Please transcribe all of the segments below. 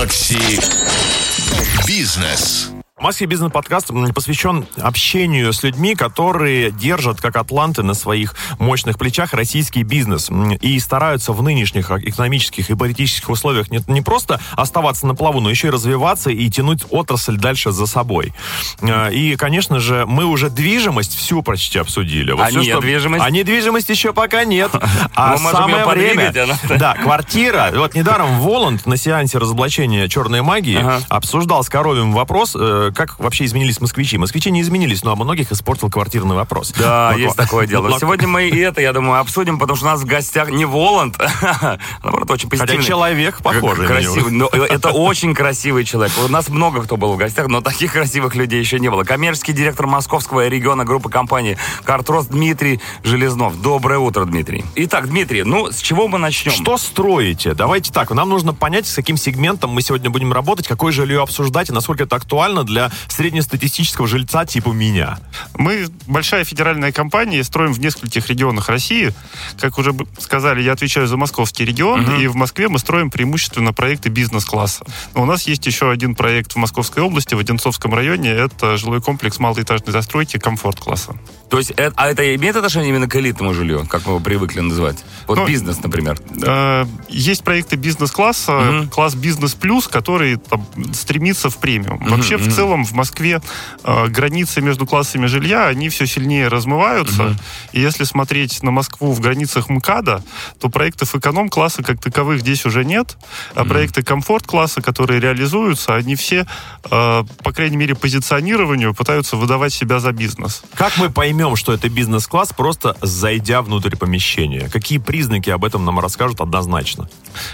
Макси Бизнес. Маски бизнес-подкаст посвящен общению с людьми, которые держат, как атланты, на своих мощных плечах российский бизнес и стараются в нынешних экономических и политических условиях не, не просто оставаться на плаву, но еще и развиваться и тянуть отрасль дальше за собой. Э, и, конечно же, мы уже движимость всю почти обсудили. Вот а все, недвижимость? А недвижимость еще пока нет. А самое время... Да, квартира. Вот недаром Воланд на сеансе разоблачения черной магии обсуждал с Коровим вопрос, э, как вообще изменились москвичи? Москвичи не изменились, но а многих испортил квартирный вопрос. Да, вот, есть такое дело. Сегодня мы и это, я думаю, обсудим, потому что у нас в гостях не Воланд, наоборот, очень позитивный. Хотя человек похожий красивый, но Это очень красивый человек. У нас много кто был в гостях, но таких красивых людей еще не было. Коммерческий директор московского региона группы компании «Картрос» Дмитрий Железнов. Доброе утро, Дмитрий. Итак, Дмитрий, ну, с чего мы начнем? Что строите? Давайте так, нам нужно понять, с каким сегментом мы сегодня будем работать, какое жилье обсуждать и насколько это актуально для для среднестатистического жильца типа меня? Мы большая федеральная компания, строим в нескольких регионах России. Как уже сказали, я отвечаю за московский регион, угу. и в Москве мы строим преимущественно проекты бизнес-класса. у нас есть еще один проект в Московской области, в Одинцовском районе. Это жилой комплекс малоэтажной застройки комфорт-класса. То есть, это, а это имеет отношение именно к элитному жилью, как мы его привыкли называть? Вот ну, бизнес, например. Э, есть проекты бизнес-класса, угу. класс бизнес плюс, который там, стремится в премиум. Угу, Вообще, угу. в целом, в Москве э, границы между классами жилья, они все сильнее размываются. Угу. И если смотреть на Москву в границах МКАДа, то проектов эконом-класса как таковых здесь уже нет. А угу. проекты комфорт-класса, которые реализуются, они все, э, по крайней мере, позиционированию пытаются выдавать себя за бизнес. Как мы поймем, что это бизнес-класс, просто зайдя внутрь помещения? Какие признаки об этом нам расскажут однозначно?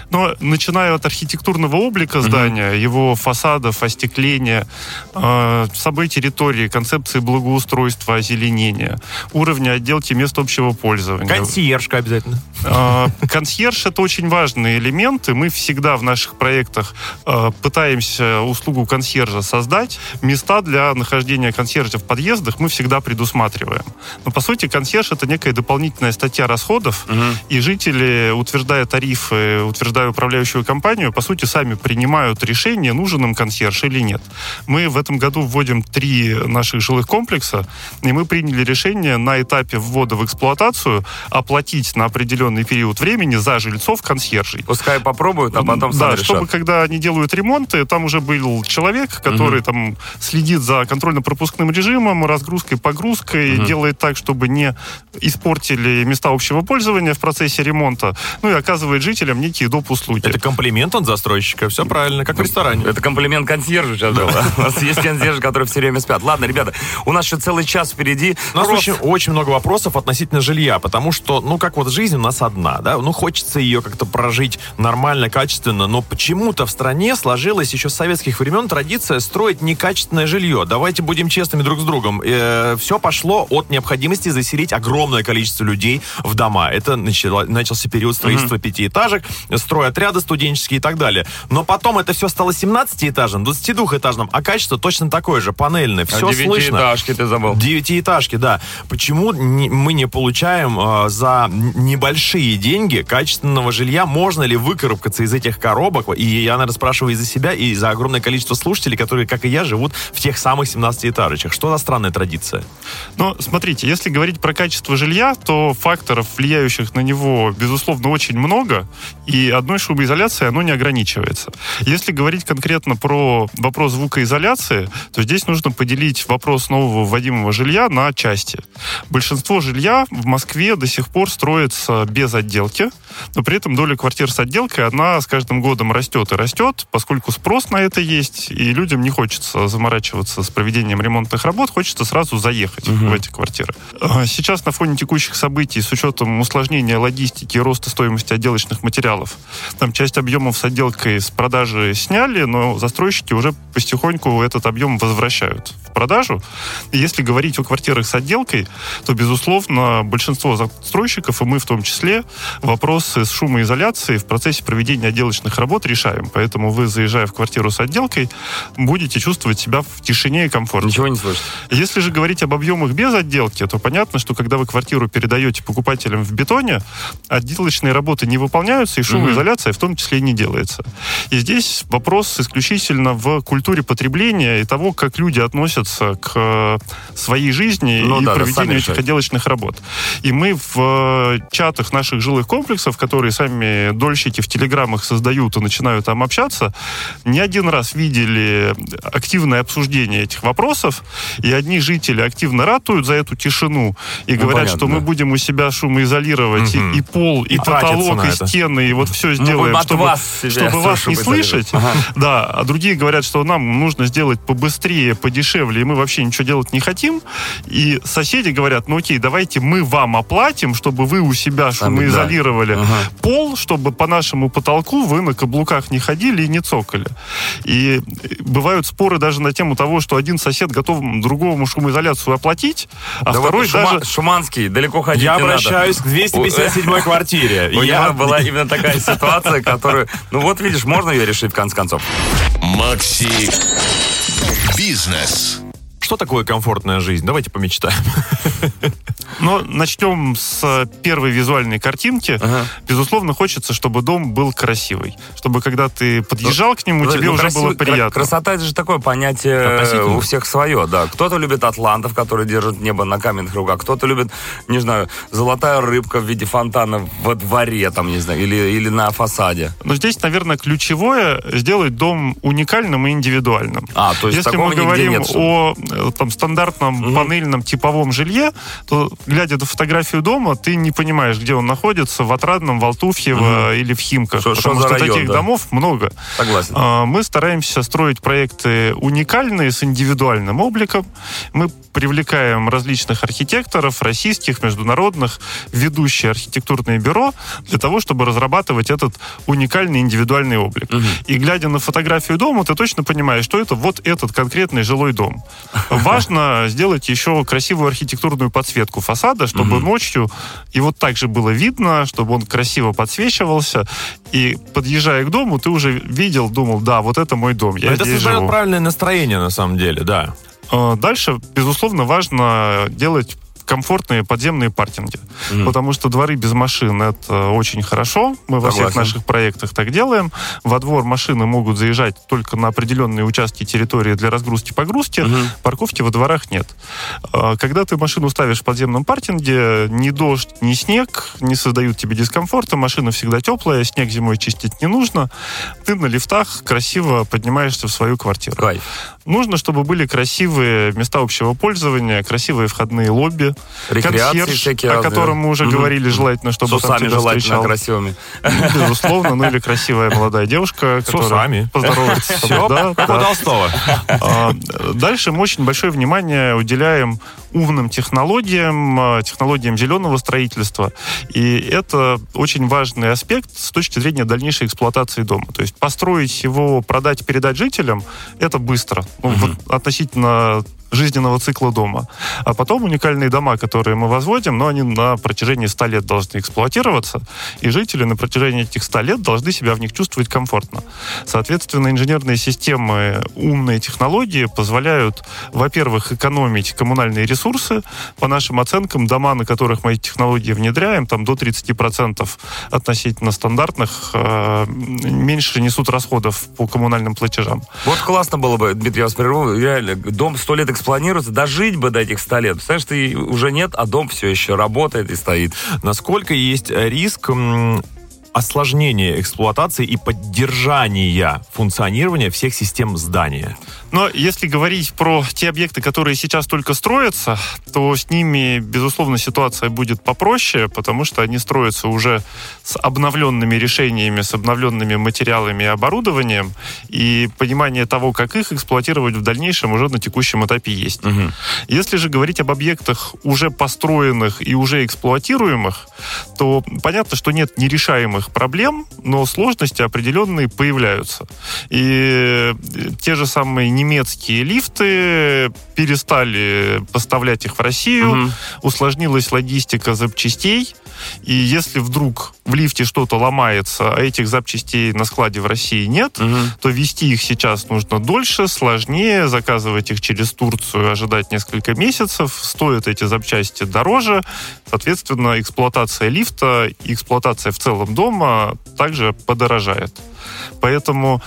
Ну, начиная от архитектурного облика здания, uh-huh. его фасадов, остекления, самой территории, концепции благоустройства, озеленения, уровня отделки мест общего пользования. Консьержка обязательно. Э, консьерж — это очень важный элемент, и мы всегда в наших проектах э, пытаемся услугу консьержа создать. Места для нахождения консьержа в подъездах мы всегда предусматриваем. Но, по сути, консьерж — это некая дополнительная статья расходов, угу. и жители, утверждая тарифы, утверждая управляющую компанию, по сути, сами принимают решение, нужен им консьерж или нет. Мы в этом году вводим три наших жилых комплекса, и мы приняли решение на этапе ввода в эксплуатацию оплатить на определенный период времени за жильцов консьержей. Пускай попробуют, а потом Да, решат. чтобы когда они делают ремонты, там уже был человек, который угу. там следит за контрольно-пропускным режимом, разгрузкой, погрузкой, угу. делает так, чтобы не испортили места общего пользования в процессе ремонта, ну и оказывает жителям некие доп. услуги. Это комплимент от застройщика, все правильно, как в ресторане. Это комплимент консьержу сейчас был. Нас есть консьержи, которые все время спят. Ладно, ребята, у нас еще целый час впереди. У нас очень, очень много вопросов относительно жилья, потому что, ну, как вот жизнь у нас одна, да, ну, хочется ее как-то прожить нормально, качественно, но почему-то в стране сложилась еще с советских времен традиция строить некачественное жилье. Давайте будем честными друг с другом. Э, все пошло от необходимости заселить огромное количество людей в дома. Это начало, начался период строительства mm-hmm. пятиэтажек, стройотряды студенческие и так далее. Но потом это все стало 17-этажным, 22-этажным, а качество точно такое же, панельное, все а слышно. Девятиэтажки ты забыл. Девятиэтажки, да. Почему не, мы не получаем э, за небольшие деньги качественного жилья? Можно ли выкарабкаться из этих коробок? И я, наверное, спрашиваю и за себя, и за огромное количество слушателей, которые, как и я, живут в тех самых 17-этажечках. Что за странная традиция? Ну, смотрите, если говорить про качество жилья, то факторов, влияющих на него, безусловно, очень много, и одной шумоизоляцией оно не ограничивается. Если говорить конкретно про вопрос звукоизоляции, то здесь нужно поделить вопрос нового вводимого жилья на части. Большинство жилья в Москве до сих пор строится без отделки, но при этом доля квартир с отделкой, она с каждым годом растет и растет, поскольку спрос на это есть, и людям не хочется заморачиваться с проведением ремонтных работ, хочется сразу заехать угу. в эти квартиры. А, сейчас на фоне текущих событий, с учетом усложнения логистики и роста стоимости отделочных материалов, там часть объемов с отделкой с продажи сняли, но застройщики уже потихоньку этот объем возвращают в продажу. И если говорить о квартирах с отделкой, то, безусловно, большинство застройщиков, и мы в том числе, вопрос вопросы с шумоизоляцией в процессе проведения отделочных работ решаем. Поэтому вы, заезжая в квартиру с отделкой, будете чувствовать себя в тишине и комфорте. Ничего не слышно. Если же говорить об объемах без отделки, то понятно, что когда вы квартиру передаете покупателям в бетоне, отделочные работы не выполняются, и шумоизоляция в том числе и не делается. И здесь вопрос исключительно в культуре потребления и того, как люди относятся к э, своей жизни Ну и да, проведению этих отделочных работ. И мы в э, чатах наших жилых комплексов, которые сами дольщики в телеграммах создают и начинают там общаться, не один раз видели активное обсуждение этих вопросов, и одни жители активно ратуют за эту тишину и Ну, говорят, понятно, что мы будем у себя шумоизолировать и, Мгм. и пол, и, И потолок, и стены, и вот все Мы сделаем, от чтобы, вас чтобы вас не слышать. Да, а другие говорят, что нам нужно сделать побыстрее, подешевле, и мы вообще ничего делать не хотим. И соседи говорят, ну окей, давайте мы вам оплатим, чтобы вы у себя шумоизолировали да. Ага. пол, чтобы по нашему потолку вы на каблуках не ходили и не цокали. И бывают споры даже на тему того, что один сосед готов другому шумоизоляцию оплатить, а Да второй вот Шума- даже... Шуманский, далеко ходить Я не надо. обращаюсь к 257 квартире. У Я него была именно такая ситуация, которую... Ну вот видишь, можно ее решить в конце концов. Макси Бизнес. Что такое комфортная жизнь? Давайте помечтаем. Но начнем с первой визуальной картинки. Ага. Безусловно, хочется, чтобы дом был красивый. Чтобы когда ты подъезжал к нему, Ну, тебе ну, уже красивый- было приятно. кра- Красота это же такое понятие у всех свое, да. Кто-то любит атлантов, которые держат небо на каменных руках, кто-то любит, не знаю, золотая рыбка в виде фонтана во дворе, там, не знаю, или, или на фасаде. Но здесь, наверное, ключевое сделать дом уникальным и индивидуальным. А, то есть Если мы говорим нет. о там, стандартном Мгм. панельном типовом жилье, то, глядя на фотографию дома, ты не понимаешь, где он находится, в Отрадном, в Алтуфьево или в Химках. Что потому за что район, таких да. домов много. Согласен. А, Мы стараемся строить проекты уникальные, с индивидуальным обликом. Мы привлекаем различных архитекторов, российских, международных, ведущие архитектурные бюро для того, чтобы разрабатывать этот уникальный индивидуальный облик. И глядя на фотографию дома, ты точно понимаешь, что это вот этот конкретный жилой дом. Важно сделать еще красивую архитектурную подсветку фасада, чтобы ночью его также было видно, чтобы он красиво подсвечивался. И подъезжая к дому, ты уже видел, думал, да, вот это мой дом, я Это создает правильное настроение, на самом деле, да. Э, Дальше, безусловно, важно делать комфортные подземные паркинги. Потому что дворы без машин это очень хорошо. Мы во всех Согласен. наших проектах так делаем. Во двор машины могут заезжать только на определенные участки территории для разгрузки-погрузки. Парковки во дворах нет. Э, Когда ты машину ставишь в подземном паркинге, ни дождь, ни снег не создают тебе дискомфорта. Машина всегда теплая, снег зимой чистить не нужно. Ты на лифтах красиво поднимаешься в свою квартиру. Кайф. Нужно, чтобы были красивые места общего пользования, красивые входные лобби, Рекреации консьерж, всякие о разные. котором мы уже Мгм. говорили, желательно, чтобы С там тебя желательно встречал. красивыми. Безусловно, ну или красивая молодая девушка, которая усами. поздоровается. с тобой. Да, как у да. Толстого. А, Дальше мы очень большое внимание уделяем умным технологиям, а, технологиям зеленого строительства. И это очень важный аспект с точки зрения дальнейшей эксплуатации дома. То есть построить его, продать, передать жителям, это быстро. Ну, вот относительно жизненного цикла дома. А потом уникальные дома, которые мы возводим, но они на протяжении 100 лет должны эксплуатироваться, и жители на протяжении этих 100 лет должны себя в них чувствовать комфортно. Соответственно, инженерные системы, умные технологии позволяют, во-первых, экономить коммунальные ресурсы. По нашим оценкам, дома, на которых мы эти технологии внедряем, там до 30% относительно стандартных, э, меньше несут расходов по коммунальным платежам. Вот классно было бы, Дмитрий, я вас прерву, реально, дом сто лет экспланируется, дожить бы до этих ста лет. Представляешь, ты уже нет, а дом все еще работает и стоит. Насколько есть э, риск м, осложнения эксплуатации и поддержания функционирования всех систем здания? Но если говорить про те объекты, которые сейчас только строятся, то с ними, безусловно, ситуация будет попроще, потому что они строятся уже с обновленными решениями, с обновленными материалами и оборудованием, и понимание того, как их эксплуатировать в дальнейшем, уже на текущем этапе есть. Если же говорить об объектах уже построенных и уже эксплуатируемых, то понятно, что нет нерешаемых серьезных проблем, но сложности определенные появляются. И те же самые немецкие лифты перестали поставлять их в Россию, угу. усложнилась логистика запчастей, и если вдруг в лифте что-то ломается, а этих запчастей на складе в России нет, угу. то вести их сейчас нужно дольше, сложнее, заказывать их через Турцию, ожидать несколько месяцев, стоят эти запчасти дороже, соответственно, эксплуатация лифта и эксплуатация в целом дома также подорожает. Поэтому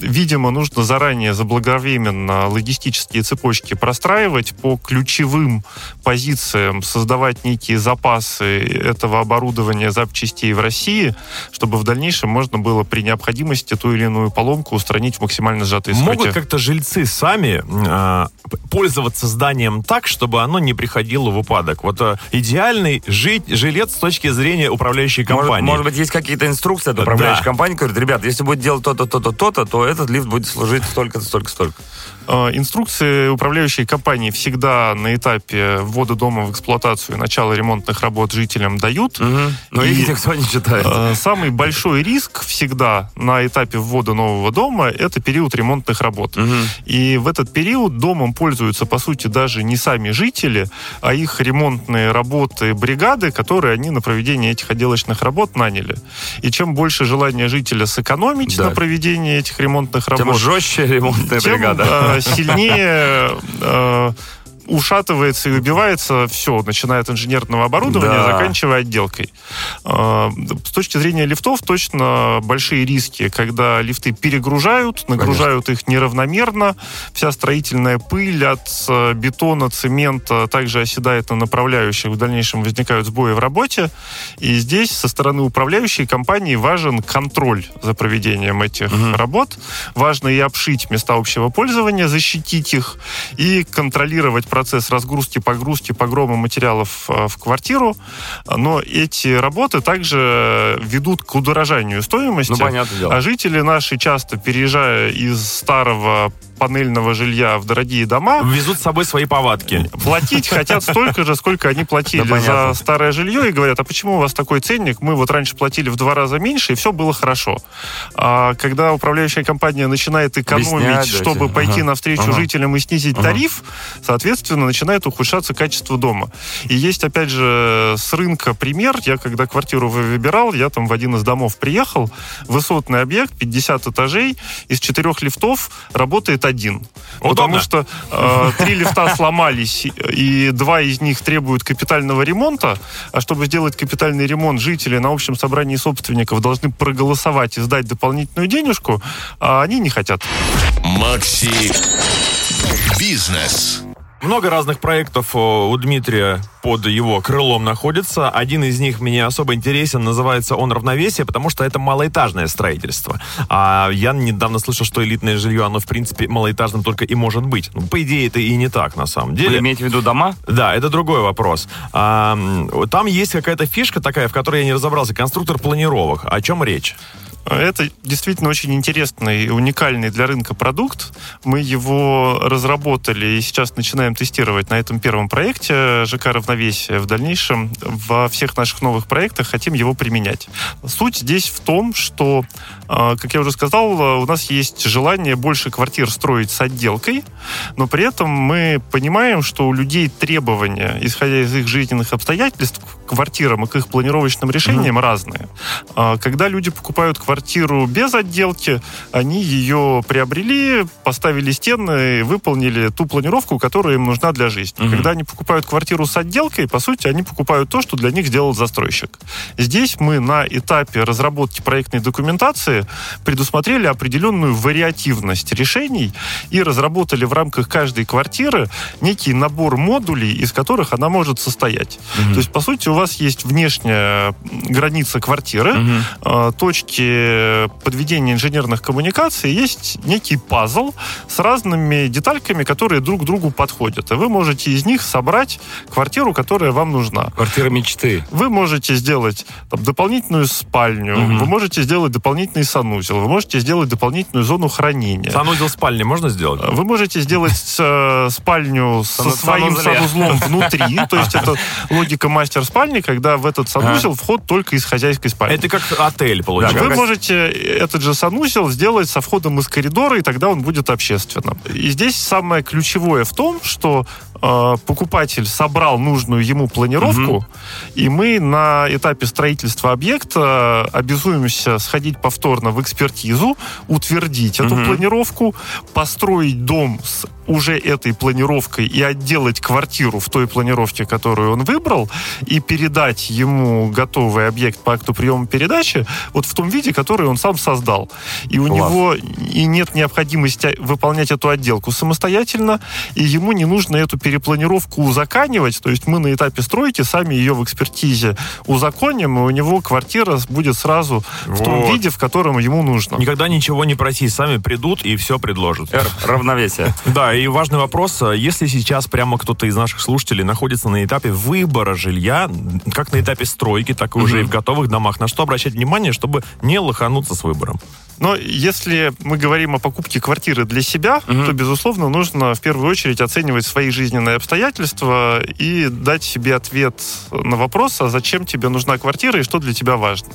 видимо, нужно заранее заблаговременно логистические цепочки простраивать по ключевым позициям, создавать некие запасы этого оборудования запчастей в России, чтобы в дальнейшем можно было при необходимости ту или иную поломку устранить в максимально сжатые сроки. Могут как-то жильцы сами э, пользоваться зданием так, чтобы оно не приходило в упадок? Вот э, идеальный жить, жилец с точки зрения управляющей компании. Может, может быть, есть какие-то инструкции от управляющей да. компании, говорят, ребят, если будет делать то-то, то-то, то-то, то этот лифт будет служить столько-то, столько-столько. А, инструкции управляющей компании всегда на этапе ввода дома в эксплуатацию и начала ремонтных работ жителям дают. Угу. Но и их никто не читает. А, самый большой риск всегда на этапе ввода нового дома – это период ремонтных работ. Угу. И в этот период домом пользуются, по сути, даже не сами жители, а их ремонтные работы бригады, которые они на проведение этих отделочных работ наняли. И чем больше желания жителя сэкономить да. на проведение этих ремонтных работ... Тем жестче ремонтная тем, бригада. А, сильнее э, ушатывается и убивается все, начиная от инженерного оборудования, да. заканчивая отделкой. А, с точки зрения лифтов точно большие риски, когда лифты перегружают, нагружают Конечно. их неравномерно, вся строительная пыль от э, бетона, цемента также оседает на направляющих, в дальнейшем возникают сбои в работе, и здесь со стороны управляющей компании важен контроль за проведением этих угу. работ, важно и обшить места общего пользования, защитить их и контролировать процесс разгрузки, погрузки, погрома материалов э, в квартиру, но эти работы также ведут к удорожанию стоимости. Ну, понятное дело. А жители наши часто, переезжая из старого панельного жилья в дорогие дома. Везут с собой свои повадки. Платить хотят столько же, сколько они платили да, за старое жилье, и говорят, а почему у вас такой ценник? Мы вот раньше платили в два раза меньше, и все было хорошо. А когда управляющая компания начинает экономить, Объяснять, чтобы дайте. пойти ага. навстречу ага. жителям и снизить ага. тариф, соответственно, начинает ухудшаться качество дома. И есть, опять же, с рынка пример. Я когда квартиру выбирал, я там в один из домов приехал, высотный объект, 50 этажей, из четырех лифтов работает один. Удобно. Потому что э, три лифта сломались, и два из них требуют капитального ремонта. А чтобы сделать капитальный ремонт, жители на общем собрании собственников должны проголосовать и сдать дополнительную денежку, а они не хотят. Макси Бизнес. Много разных проектов у Дмитрия под его крылом находится. Один из них мне особо интересен, называется он «Равновесие», потому что это малоэтажное строительство. А я недавно слышал, что элитное жилье, оно, в принципе, малоэтажным только и может быть. Ну, по идее, это и не так, на самом деле. Вы имеете в виду дома? Да, это другой вопрос. А, там есть какая-то фишка такая, в которой я не разобрался. Конструктор планировок. О чем речь? Это действительно очень интересный и уникальный для рынка продукт. Мы его разработали и сейчас начинаем тестировать на этом первом проекте ЖК «Равновесие». В дальнейшем во всех наших новых проектах хотим его применять. Суть здесь в том, что, а, как я уже сказал, у нас есть желание больше квартир строить с отделкой, но при этом мы понимаем, что у людей требования, исходя из их жизненных обстоятельств, к квартирам и к их планировочным решениям mm-hmm. разные. А, когда люди покупают квартиру квартиру без отделки, они ее приобрели, поставили стены и выполнили ту планировку, которая им нужна для жизни. Угу. Когда они покупают квартиру с отделкой, по сути, они покупают то, что для них сделал застройщик. Здесь мы на этапе разработки проектной документации предусмотрели определенную вариативность решений и разработали в рамках каждой квартиры некий набор модулей, из которых она может состоять. Угу. То есть, по сути, у вас есть внешняя граница квартиры, угу. точки при подведении инженерных коммуникаций есть некий пазл с разными детальками, которые друг к другу подходят. И вы можете из них собрать квартиру, которая вам нужна. Квартира мечты. Вы можете сделать там, дополнительную спальню, Мгм. вы можете сделать дополнительный санузел, вы можете сделать дополнительную зону хранения. Санузел спальни можно сделать? Вы можете сделать э, спальню со своим санузлом внутри, то есть это логика мастер спальни, когда в этот санузел вход только из хозяйской спальни. Это как отель, получается. Можете этот же санузел сделать со входом из коридора, и тогда он будет общественным. И здесь самое ключевое в том, что э, покупатель собрал нужную ему планировку, и мы на этапе строительства объекта обязуемся сходить повторно в экспертизу, утвердить эту Мгм. планировку, построить дом с уже этой планировкой и отделать квартиру в той планировке, которую он выбрал, и передать ему готовый объект по акту приема передачи вот в том виде, который он сам создал. И у Класс. него и нет необходимости выполнять эту отделку самостоятельно, и ему не нужно эту перепланировку узаканивать, то есть мы на этапе стройки сами ее в экспертизе узаконим, и у него квартира будет сразу в том Вот. виде, в котором ему нужно. Никогда ничего не проси, сами придут и все предложат. Р. Равновесие. Да, и важный вопрос, а если сейчас прямо кто-то из наших слушателей находится на этапе выбора жилья, как на этапе стройки, так и уже и в готовых домах, на что обращать внимание, чтобы не лохануться с выбором? Но если мы говорим о покупке квартиры для себя, Мгм. то, безусловно, нужно в первую очередь оценивать свои жизненные обстоятельства и дать себе ответ на вопрос, а зачем тебе нужна квартира и что для тебя важно.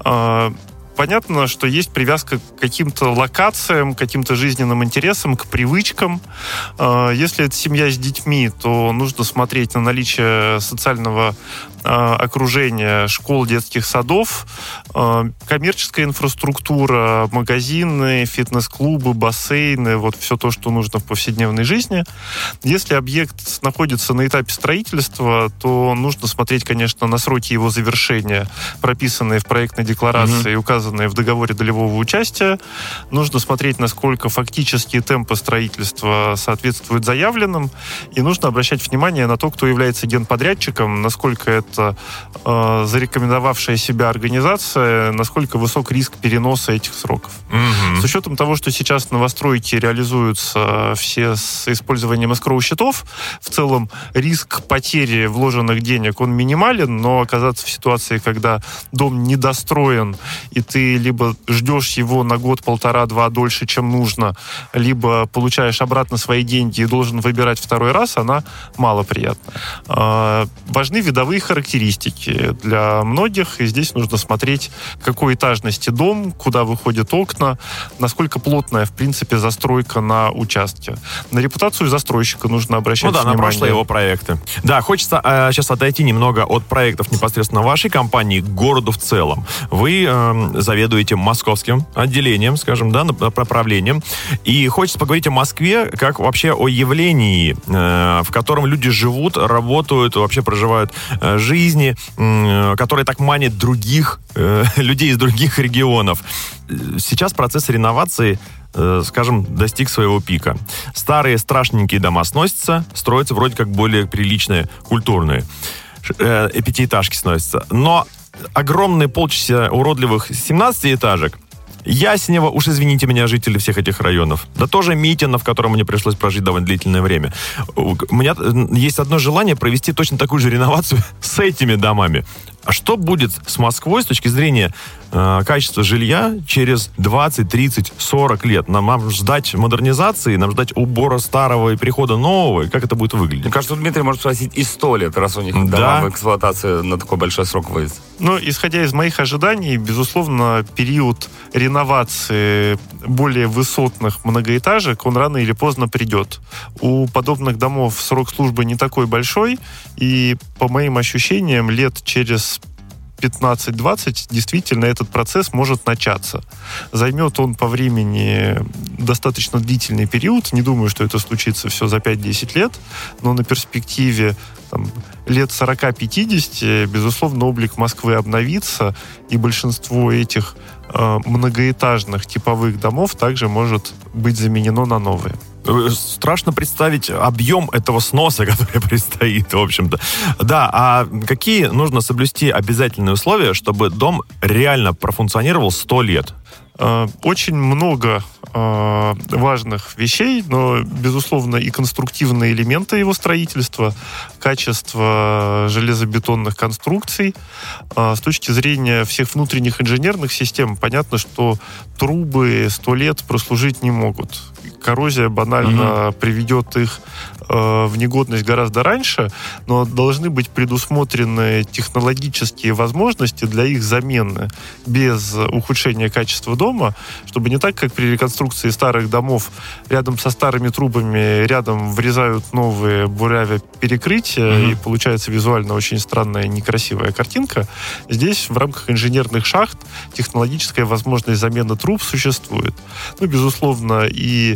А, Понятно, что есть привязка к каким-то локациям, к каким-то жизненным интересам, к привычкам. А, Если это семья с детьми, то нужно смотреть на наличие социального а, окружения, школ, детских садов, а, коммерческая инфраструктура, магазины, фитнес-клубы, бассейны, вот все то, что нужно в повседневной жизни. Если объект находится на этапе строительства, то нужно смотреть, конечно, на сроки его завершения, прописанные в проектной декларации и указанные в договоре долевого участия. Нужно смотреть, насколько фактические темпы строительства соответствуют заявленным. И нужно обращать внимание на то, кто является генподрядчиком, насколько это э, зарекомендовавшая себя организация, насколько высок риск переноса этих сроков. Мгм. С учетом того, что сейчас новостройки реализуются все с использованием эскроу-счетов, в целом риск потери вложенных денег, он минимален, но оказаться в ситуации, когда дом недостроен, и ты либо ждешь его на год, полтора, два дольше, чем нужно, либо получаешь обратно свои деньги и должен выбирать второй раз, она малоприятна. А, Важны видовые характеристики для многих, и здесь нужно смотреть, какой этажности дом, куда выходят окна, насколько плотная, в принципе, застройка на участке. На репутацию застройщика нужно обращать Ну да, на внимание. прошлые его проекты. Да, хочется э, сейчас отойти немного от проектов непосредственно вашей компании к городу в целом. Вы эм, заведуете московским отделением, скажем, да, нап- направлением. И хочется поговорить о Москве как вообще о явлении, э, в котором люди живут, работают, вообще проживают э, жизни, м, которая так манит других э, людей из других регионов. Э, Сейчас процесс реновации э, скажем, достиг своего пика. Старые страшненькие дома сносятся, строятся вроде как более приличные, культурные. Э, пятиэтажки сносятся. Но огромные полчища уродливых 17-этажек Яснево, уж извините меня, жители всех этих районов. Да тоже Митина, в котором мне пришлось прожить довольно длительное время. У меня э, есть одно желание провести точно такую же реновацию с этими домами. А что будет с Москвой с точки зрения э, качества жилья через 20, 30, 40 лет? Нам, нам ждать модернизации, нам ждать убора старого и прихода нового? И как это будет выглядеть? Мне кажется, Дмитрий может спросить и сто лет, раз у них Да. дома в эксплуатацию на такой большой срок выйдет. Но, исходя из моих ожиданий, безусловно, период реновации более высотных многоэтажек, он рано или поздно придет. У подобных домов срок службы не такой большой, и, по моим ощущениям, лет через 15-20 действительно этот процесс может начаться. Займет он по времени достаточно длительный период. Не думаю, что это случится все за 5-10 лет, но на перспективе там, лет 40-50, безусловно, облик Москвы обновится, и большинство этих многоэтажных типовых домов также может быть заменено на новые. Э, страшно представить объем этого сноса, который предстоит, в общем-то. Да, а какие нужно соблюсти обязательные условия, чтобы дом реально профункционировал 100 лет? Э, очень много э, важных вещей, но, безусловно, и конструктивные элементы его строительства, качество железобетонных конструкций. Э, с точки зрения всех внутренних инженерных систем, понятно, что трубы сто лет прослужить не могут. Коррозия банально угу. приведет их э, в негодность гораздо раньше, но должны быть предусмотрены технологические возможности для их замены без ухудшения качества дома, чтобы не так, как при реконструкции старых домов рядом со старыми трубами рядом врезают новые бурявя перекрытия, mm-hmm. и получается визуально очень странная некрасивая картинка. Здесь в рамках инженерных шахт технологическая возможность замены труб существует. Ну, безусловно, и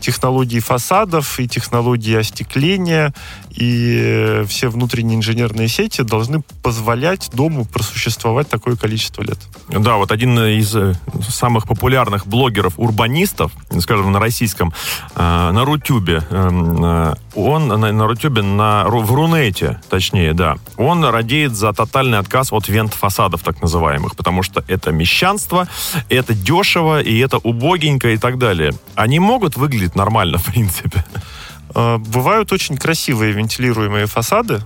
технологии фасадов, и технологии остекления, и все внутренние инженерные сети должны позволять дому просуществовать такое количество лет. Да, вот один из э, самых популярных блогеров-урбанистов, скажем, на российском, э, на Рутюбе, э, он на Рутюбе, на, в Рунете, точнее, да, он радеет за тотальный отказ от вент-фасадов, так называемых, потому что это мещанство, это дешево, и это убогенько и так далее. Они могут выглядеть нормально, в принципе. Бывают очень красивые вентилируемые фасады,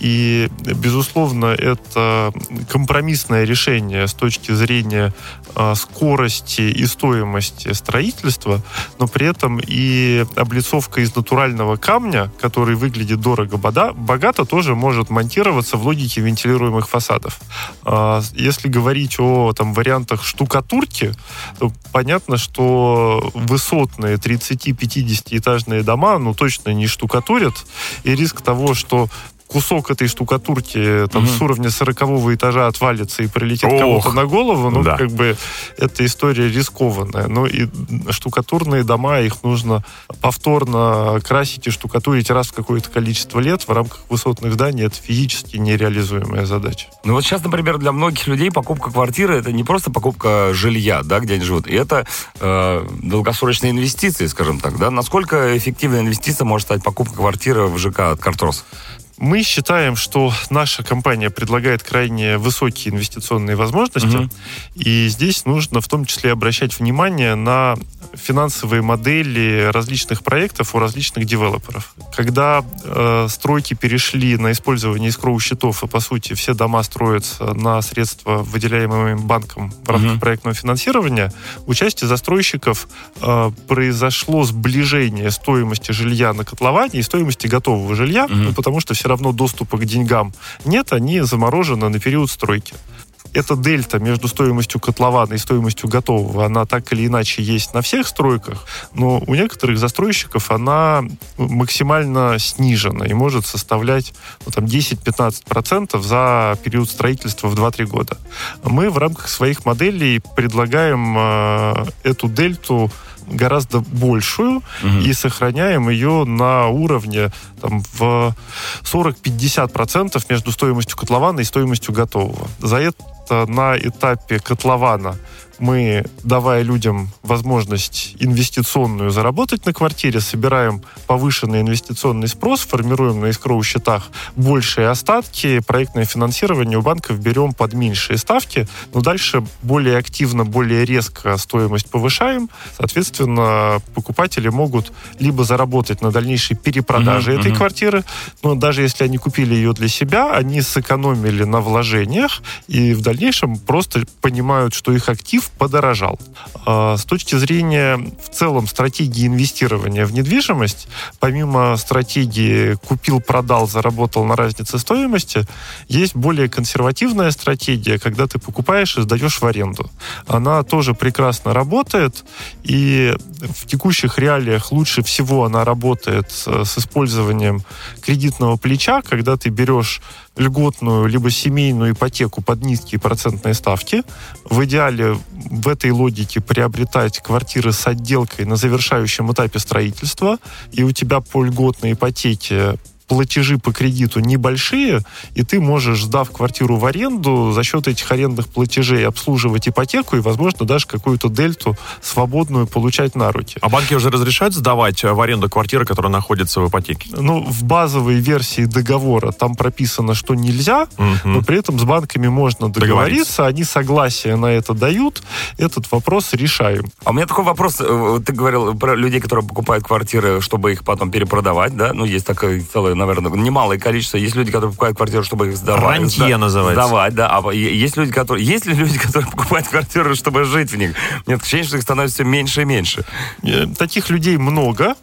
и, безусловно, это компромиссное решение с точки зрения а, скорости и стоимости строительства, но при этом и облицовка из натурального камня, который выглядит дорого богато, тоже может монтироваться в логике вентилируемых фасадов. А, если говорить о там, вариантах штукатурки, то понятно, что высотные 30-50 этажные дома, ну, точно не штукатурят, и риск того, что кусок этой штукатурки там, угу. с уровня 40 этажа отвалится и прилетит кому-то на голову, ну, да. как бы, эта история рискованная. Ну, и штукатурные дома, их нужно повторно красить и штукатурить раз в какое-то количество лет в рамках высотных зданий. Это физически нереализуемая задача. Ну, вот сейчас, например, для многих людей покупка квартиры это не просто покупка жилья, да, где они живут, и это э, долгосрочные инвестиции, скажем так, да. Насколько эффективная инвестиция может стать покупка квартиры в ЖК от Картрос? Мы считаем, что наша компания предлагает крайне высокие инвестиционные возможности, угу. и здесь нужно в том числе обращать внимание на финансовые модели различных проектов у различных девелоперов. Когда э, стройки перешли на использование искровых счетов, и по сути все дома строятся на средства, выделяемые банком в рамках угу. проектного финансирования, участие застройщиков э, произошло сближение стоимости жилья на котловане и стоимости готового жилья, угу. ну, потому что все равно доступа к деньгам нет, они заморожены на период стройки эта дельта между стоимостью котлована и стоимостью готового, она так или иначе есть на всех стройках, но у некоторых застройщиков она максимально снижена и может составлять ну, там 10-15% за период строительства в 2-3 года. Мы в рамках своих моделей предлагаем э, эту дельту гораздо большую угу. и сохраняем ее на уровне там, в 40-50% между стоимостью котлована и стоимостью готового. За это на этапе котлована мы, давая людям возможность инвестиционную заработать на квартире, собираем повышенный инвестиционный спрос, формируем на искроу счетах большие остатки, проектное финансирование у банков берем под меньшие ставки, но дальше более активно, более резко стоимость повышаем. Соответственно, покупатели могут либо заработать на дальнейшей перепродаже mm-hmm. этой квартиры, но даже если они купили ее для себя, они сэкономили на вложениях и в дальнейшем просто понимают, что их актив подорожал. А, с точки зрения в целом стратегии инвестирования в недвижимость, помимо стратегии купил-продал, заработал на разнице стоимости, есть более консервативная стратегия, когда ты покупаешь и сдаешь в аренду. Она тоже прекрасно работает, и в текущих реалиях лучше всего она работает с использованием кредитного плеча, когда ты берешь льготную либо семейную ипотеку под низкие процентные ставки. В идеале в этой логике приобретать квартиры с отделкой на завершающем этапе строительства, и у тебя по льготной ипотеке платежи по кредиту небольшие, и ты можешь, сдав квартиру в аренду, за счет этих арендных платежей обслуживать ипотеку и, возможно, даже какую-то дельту свободную получать на руки. А банки уже разрешают сдавать в аренду квартиры, которая находится в ипотеке? Ну, в базовой версии договора там прописано, что нельзя, угу. но при этом с банками можно договориться, они согласие на это дают, этот вопрос решаем. А у меня такой вопрос, э, ты говорил про людей, которые покупают квартиры, чтобы их потом перепродавать, да? Ну, есть такое целое, наверное, немалое количество. Есть люди, которые покупают квартиру, чтобы их сдавать. Рантье называется. Сдавать, да. А есть люди, которые... Есть ли люди, которые покупают квартиры, чтобы жить в них? Нет, ощущение, что их становится все меньше и меньше. Э, таких людей много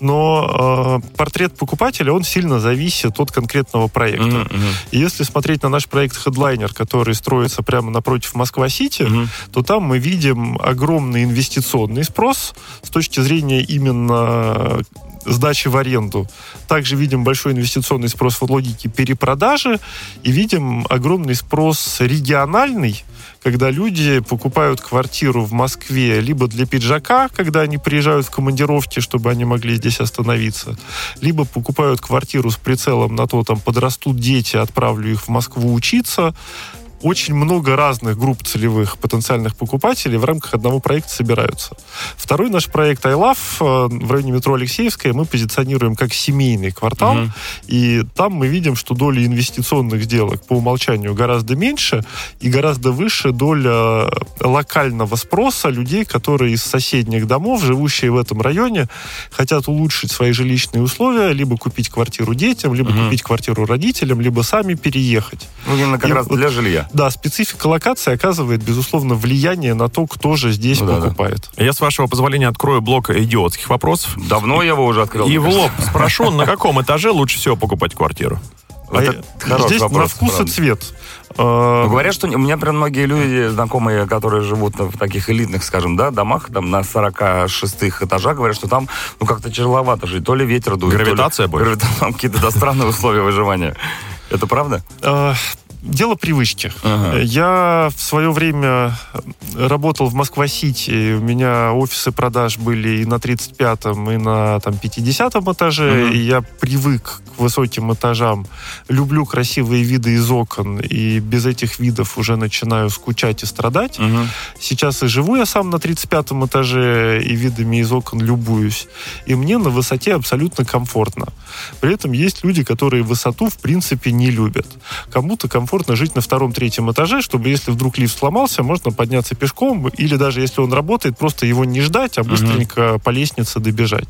но э, портрет покупателя, он сильно зависит от конкретного проекта. Mm-hmm. И если смотреть на наш проект Headliner, который строится прямо напротив Москва-Сити, mm-hmm. то там мы видим огромный инвестиционный спрос с точки зрения именно сдачи в аренду. Также видим большой инвестиционный спрос в логике перепродажи и видим огромный спрос региональный, когда люди покупают квартиру в Москве либо для пиджака, когда они приезжают в командировки, чтобы они могли здесь остановиться, либо покупают квартиру с прицелом на то, там подрастут дети, отправлю их в Москву учиться, очень много разных групп целевых потенциальных покупателей в рамках одного проекта собираются. Второй наш проект iLove э, в районе метро Алексеевская мы позиционируем как семейный квартал, угу. и там мы видим, что доля инвестиционных сделок по умолчанию гораздо меньше и гораздо выше доля локального спроса людей, которые из соседних домов, живущие в этом районе, хотят улучшить свои жилищные условия, либо купить квартиру детям, либо угу. купить квартиру родителям, либо сами переехать. Ну, именно как и раз вот, для жилья. Да, специфика локации оказывает, безусловно, влияние на то, кто же здесь ну, покупает. Да, да. Я, с вашего позволения, открою блок идиотских вопросов. Давно я его уже открыл. И в лоб спрошу, на каком этаже лучше всего покупать квартиру? Вот а здесь вопрос, на вкус правда. и цвет. Ну, говорят, что у меня прям многие люди, знакомые, которые живут в таких элитных, скажем, да, домах, там на 46 этажах, говорят, что там, ну, как-то тяжеловато жить. То ли ветер дует, Гравитация то ли... больше. Там какие-то странные условия выживания. Это правда? Дело привычки. Ага. Я в свое время работал в Москва-Сити. У меня офисы продаж были и на 35-м, и на там, 50-м этаже. Ага. И я привык к высоким этажам. Люблю красивые виды из окон. И без этих видов уже начинаю скучать и страдать. Ага. Сейчас и живу я сам на 35-м этаже, и видами из окон любуюсь. И мне на высоте абсолютно комфортно. При этом есть люди, которые высоту в принципе не любят. Кому-то комфортно комфортно жить на втором-третьем этаже, чтобы если вдруг лифт сломался, можно подняться пешком, или даже если он работает, просто его не ждать, а быстренько uh-huh. по лестнице добежать.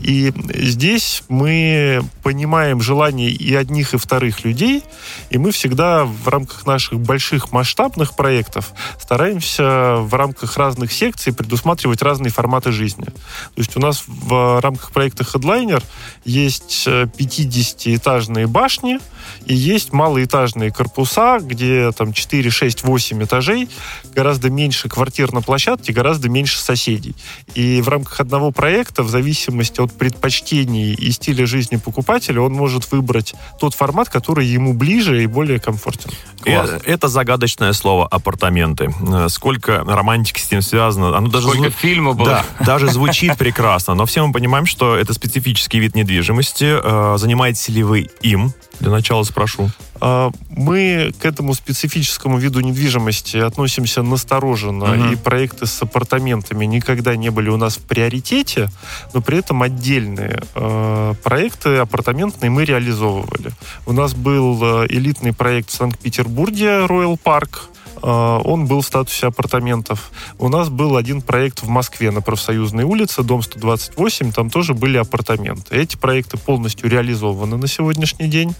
И здесь мы понимаем желания и одних, и вторых людей, и мы всегда в рамках наших больших масштабных проектов стараемся в рамках разных секций предусматривать разные форматы жизни. То есть у нас в рамках проекта Headliner есть 50-этажные башни и есть малоэтажные корпуса корпуса, где там 4, 6, 8 этажей, гораздо меньше квартир на площадке, гораздо меньше соседей. И в рамках одного проекта, в зависимости от предпочтений и стиля жизни покупателя, он может выбрать тот формат, который ему ближе и более комфортен. Класс. Это загадочное слово «апартаменты». Сколько романтики с ним связано. Оно даже Сколько зву... фильмов было. Да, даже звучит прекрасно. Но все мы понимаем, что это специфический вид недвижимости. Э, занимаетесь ли вы им? Для начала спрошу. А, мы к этому специфическому виду недвижимости относимся настороженно, uh-huh. и проекты с апартаментами никогда не были у нас в приоритете, но при этом отдельные э, проекты апартаментные мы реализовывали. У нас был э, элитный проект в Санкт-Петербурге Royal Park, а, он был в статусе апартаментов. У нас был один проект в Москве на Профсоюзной улице, дом 128, там тоже были апартаменты. Эти проекты полностью реализованы на сегодняшний день.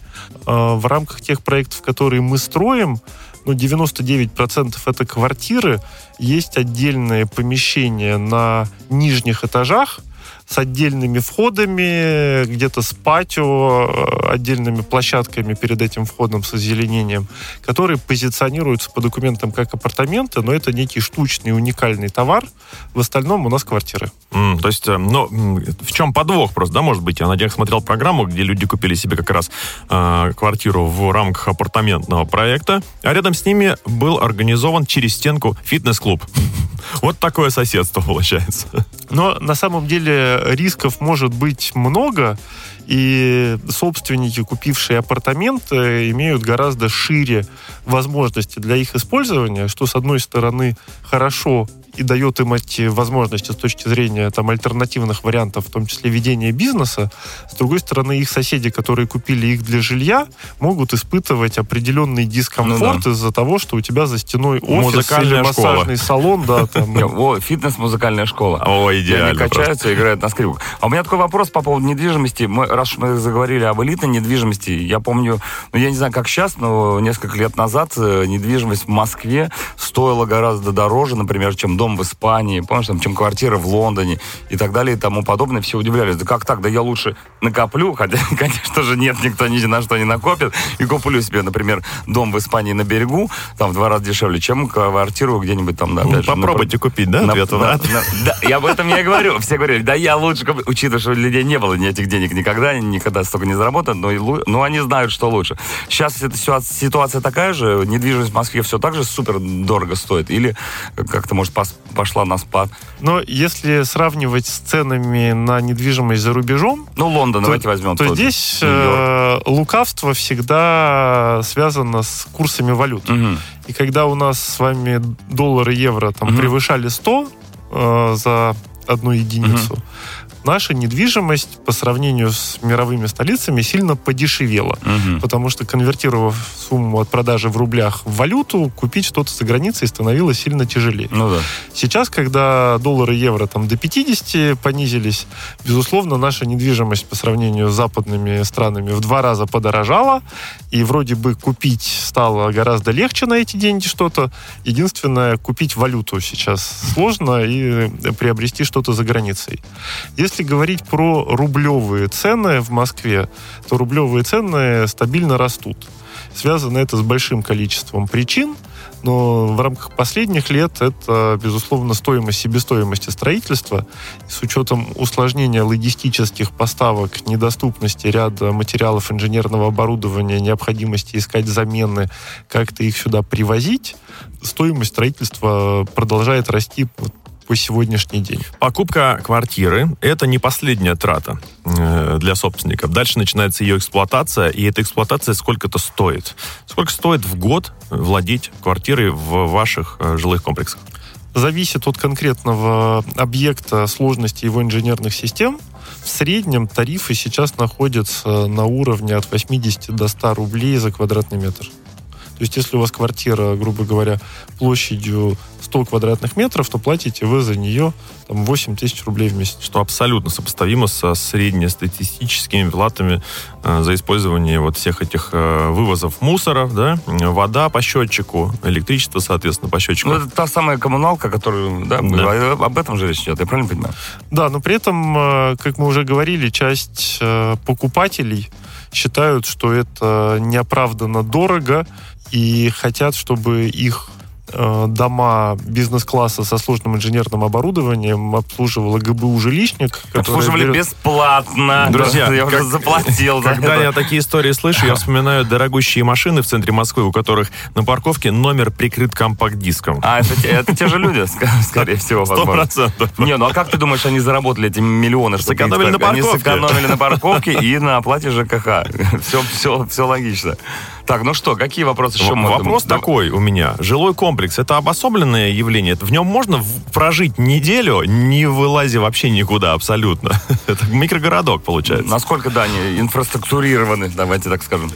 А, в рамках тех проектов, которые мы строим, ну, 99% это квартиры, есть отдельные помещения на нижних этажах, с отдельными входами, где-то с патио, э, отдельными площадками перед этим входом с озеленением, которые позиционируются по документам как апартаменты, но это некий штучный уникальный товар. В остальном у нас квартиры. Mm, то есть, ну, в чем подвох просто, да, может быть? Я на днях смотрел программу, где люди купили себе как раз э, квартиру в рамках апартаментного проекта, а рядом с ними был организован через стенку фитнес-клуб. Вот такое соседство получается. Но на самом деле рисков может быть много, и собственники, купившие апартаменты, имеют гораздо шире возможности для их использования, что, с одной стороны, хорошо и дает им эти возможности с точки зрения там, альтернативных вариантов, в том числе ведения бизнеса. С другой стороны, их соседи, которые купили их для жилья, могут испытывать определенный дискомфорт ну, да. из-за того, что у тебя за стеной офис Музыкальная или массажный школа. салон. Да, там. О, фитнес-музыкальная школа. О, идеально. Они качаются и играют на скрипках. А у меня такой вопрос по поводу недвижимости. Мы, раз мы заговорили об элитной недвижимости, я помню, ну, я не знаю, как сейчас, но несколько лет назад э, недвижимость в Москве стоила гораздо дороже, например, чем дом в Испании, помнишь, там, чем квартира в Лондоне и так далее и тому подобное. Все удивлялись, да как так, да я лучше накоплю, хотя, конечно же, нет, никто ни на что не накопит, и куплю себе, например, дом в Испании на берегу, там в два раза дешевле, чем квартиру где-нибудь там, да, ну, опять Попробуйте на, купить, да, на, ответ на, на, Да, я об этом и говорю. Все говорили, да я лучше куплю, учитывая, что у людей не было ни этих денег никогда, никогда столько не заработано, но, но они знают, что лучше. Сейчас эта ситуация такая же, недвижимость в Москве все так же супер дорого стоит, или как-то, может, пошла на спад. Но если сравнивать с ценами на недвижимость за рубежом... Ну, Лондон, то, давайте возьмем. То здесь э, лукавство всегда связано с курсами валют. Угу. И когда у нас с вами доллар и евро там, угу. превышали 100 э, за одну единицу, угу наша недвижимость по сравнению с мировыми столицами сильно подешевела. Угу. Потому что, конвертировав сумму от продажи в рублях в валюту, купить что-то за границей становилось сильно тяжелее. Ну да. Сейчас, когда доллар и евро там до 50 понизились, безусловно, наша недвижимость по сравнению с западными странами в два раза подорожала, и вроде бы купить стало гораздо легче на эти деньги что-то. Единственное, купить валюту сейчас сложно и приобрести что-то за границей. Если если говорить про рублевые цены в Москве, то рублевые цены стабильно растут. Связано это с большим количеством причин, но в рамках последних лет это, безусловно, стоимость себестоимости строительства. С учетом усложнения логистических поставок, недоступности ряда материалов инженерного оборудования, необходимости искать замены, как-то их сюда привозить, стоимость строительства продолжает расти по сегодняшний день. Покупка квартиры – это не последняя трата э, для собственников. Дальше начинается ее эксплуатация, и эта эксплуатация сколько-то стоит. Сколько стоит в год владеть квартирой в ваших э, жилых комплексах? Зависит от конкретного объекта, сложности его инженерных систем. В среднем тарифы сейчас находятся на уровне от 80 до 100 рублей за квадратный метр. То есть, если у вас квартира, грубо говоря, площадью 100 квадратных метров, то платите вы за нее там, 8 тысяч рублей в месяц. Что абсолютно сопоставимо со среднестатистическими платами э, за использование вот всех этих э, вывозов мусоров, да, вода по счетчику, электричество, соответственно, по счетчику. Ну, это та самая коммуналка, которую, да, да. об этом же речь идет, я правильно понимаю? Да, но при этом, э, как мы уже говорили, часть э, покупателей считают, что это неоправданно дорого, и хотят, чтобы их дома бизнес-класса со сложным инженерным оборудованием обслуживала ГБУ «Жилищник». Обслуживали берет... бесплатно. Друзья, я как, уже заплатил. Когда я такие истории слышу, я вспоминаю дорогущие машины в центре Москвы, у которых на парковке номер прикрыт компакт-диском. А, это, это те же люди, скорее всего, возможно. 100%. Не, ну а как ты думаешь, они заработали эти миллионы? Сэкономили на парковке. Они сэкономили на парковке и на оплате ЖКХ. Все, все, все логично. Так, ну что, какие вопросы еще можно? Вопрос такой у меня. Жилой комплекс – это обособленное явление? В нем можно прожить неделю, не вылазя вообще никуда абсолютно? это микрогородок, получается. Насколько, да, они инфраструктурированы, давайте так скажем?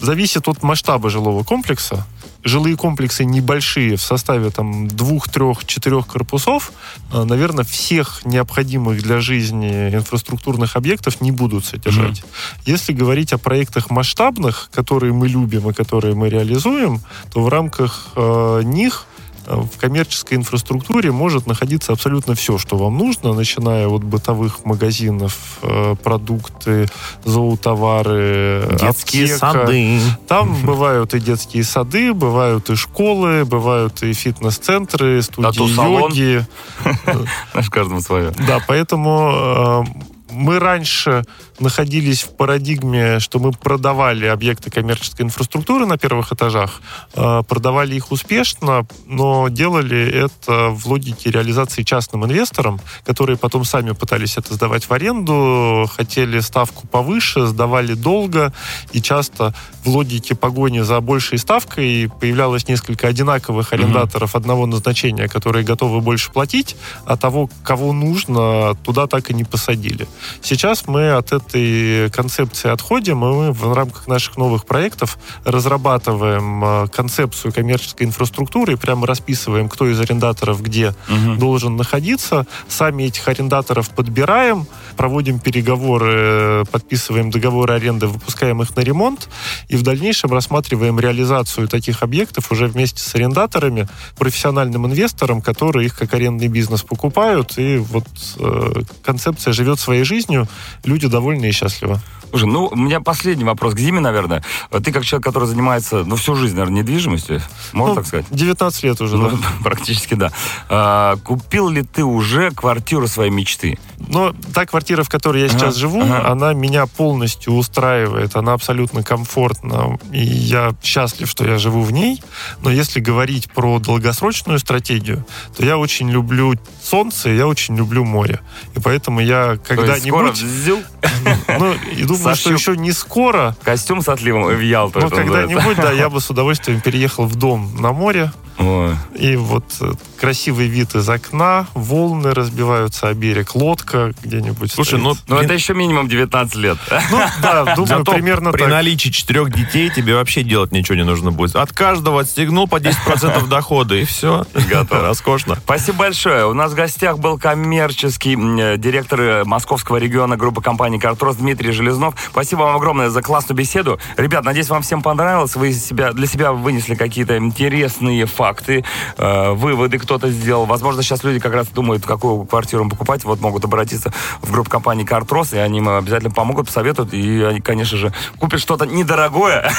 Зависит от масштаба жилого комплекса жилые комплексы небольшие в составе там двух, трех, четырех корпусов, э, наверное, всех необходимых для жизни инфраструктурных объектов не будут содержать. Mm-hmm. Если говорить о проектах масштабных, которые мы любим и которые мы реализуем, то в рамках э, них в коммерческой инфраструктуре может находиться абсолютно все, что вам нужно, начиная от бытовых магазинов, э, продукты, зоотовары, детские аптека. сады. Там бывают и детские сады, бывают и школы, бывают и фитнес-центры, студии йоги. Наш каждому свое. Да, поэтому э, мы раньше находились в парадигме, что мы продавали объекты коммерческой инфраструктуры на первых этажах, э, продавали их успешно, но делали это в логике реализации частным инвесторам, которые потом сами пытались это сдавать в аренду, хотели ставку повыше, сдавали долго, и часто в логике погони за большей ставкой появлялось несколько одинаковых арендаторов mm-hmm. одного назначения, которые готовы больше платить, а того, кого нужно, туда так и не посадили. Сейчас мы от этой концепции отходим, и мы в рамках наших новых проектов разрабатываем э, концепцию коммерческой инфраструктуры и прямо расписываем, кто из арендаторов где угу. должен находиться. Сами этих арендаторов подбираем, проводим переговоры, подписываем договоры аренды, выпускаем их на ремонт и в дальнейшем рассматриваем реализацию таких объектов уже вместе с арендаторами, профессиональным инвестором, которые их как арендный бизнес покупают. И вот э, концепция живет своей жизнью, люди довольны и счастливы. Слушай, ну, у меня последний вопрос к Зиме, наверное. Ты как человек, который занимается, ну, всю жизнь, наверное, недвижимостью, можно ну, так сказать? 19 лет уже, ну, да. Практически, да. А, купил ли ты уже квартиру своей мечты? Ну, та квартира, в которой я сейчас ага, живу, ага. она меня полностью устраивает, она абсолютно комфортна, и я счастлив, что я живу в ней. Но если говорить про долгосрочную стратегию, то я очень люблю солнце, я очень люблю море. И поэтому я когда-нибудь... Ну, и думаю, что еще не скоро. Костюм с отливом в Ялту. Но когда-нибудь, да, я бы с удовольствием переехал в дом на море, Ой. И вот э, красивый вид из окна, волны разбиваются о берег, лодка где-нибудь. Слушай, ну, ну это еще минимум 19 лет. Ну да, думаю, Зато примерно при так. наличии четырех детей тебе вообще делать ничего не нужно будет. От каждого отстегнул по 10% дохода, и все. Готово. Роскошно. Спасибо большое. У нас в гостях был коммерческий э, директор э, московского региона группы компании «Картрос» Дмитрий Железнов. Спасибо вам огромное за классную беседу. Ребят, надеюсь, вам всем понравилось. Вы себя, для себя вынесли какие-то интересные факты э, выводы кто-то сделал. Возможно, сейчас люди как раз думают, какую квартиру покупать, вот могут обратиться в группу компании «Картрос», и они им обязательно помогут, посоветуют, и они, конечно же, купят что-то недорогое,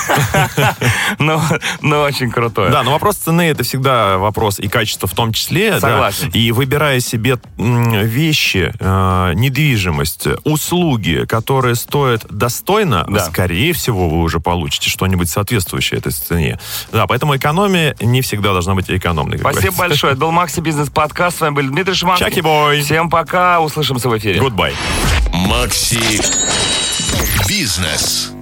но, очень крутое. Да, но вопрос цены — это всегда вопрос и качества в том числе. Согласен. И выбирая себе вещи, э, недвижимость, услуги, которые стоят достойно, да. скорее всего, вы уже получите что-нибудь соответствующее этой цене. Да, поэтому экономия не всегда должна быть экономной. Спасибо говорится. большое. Это был Макси Бизнес Подкаст. С вами был Дмитрий Шиманский. Чаки бой. Всем пока. Услышимся в эфире. Goodbye. Макси Бизнес.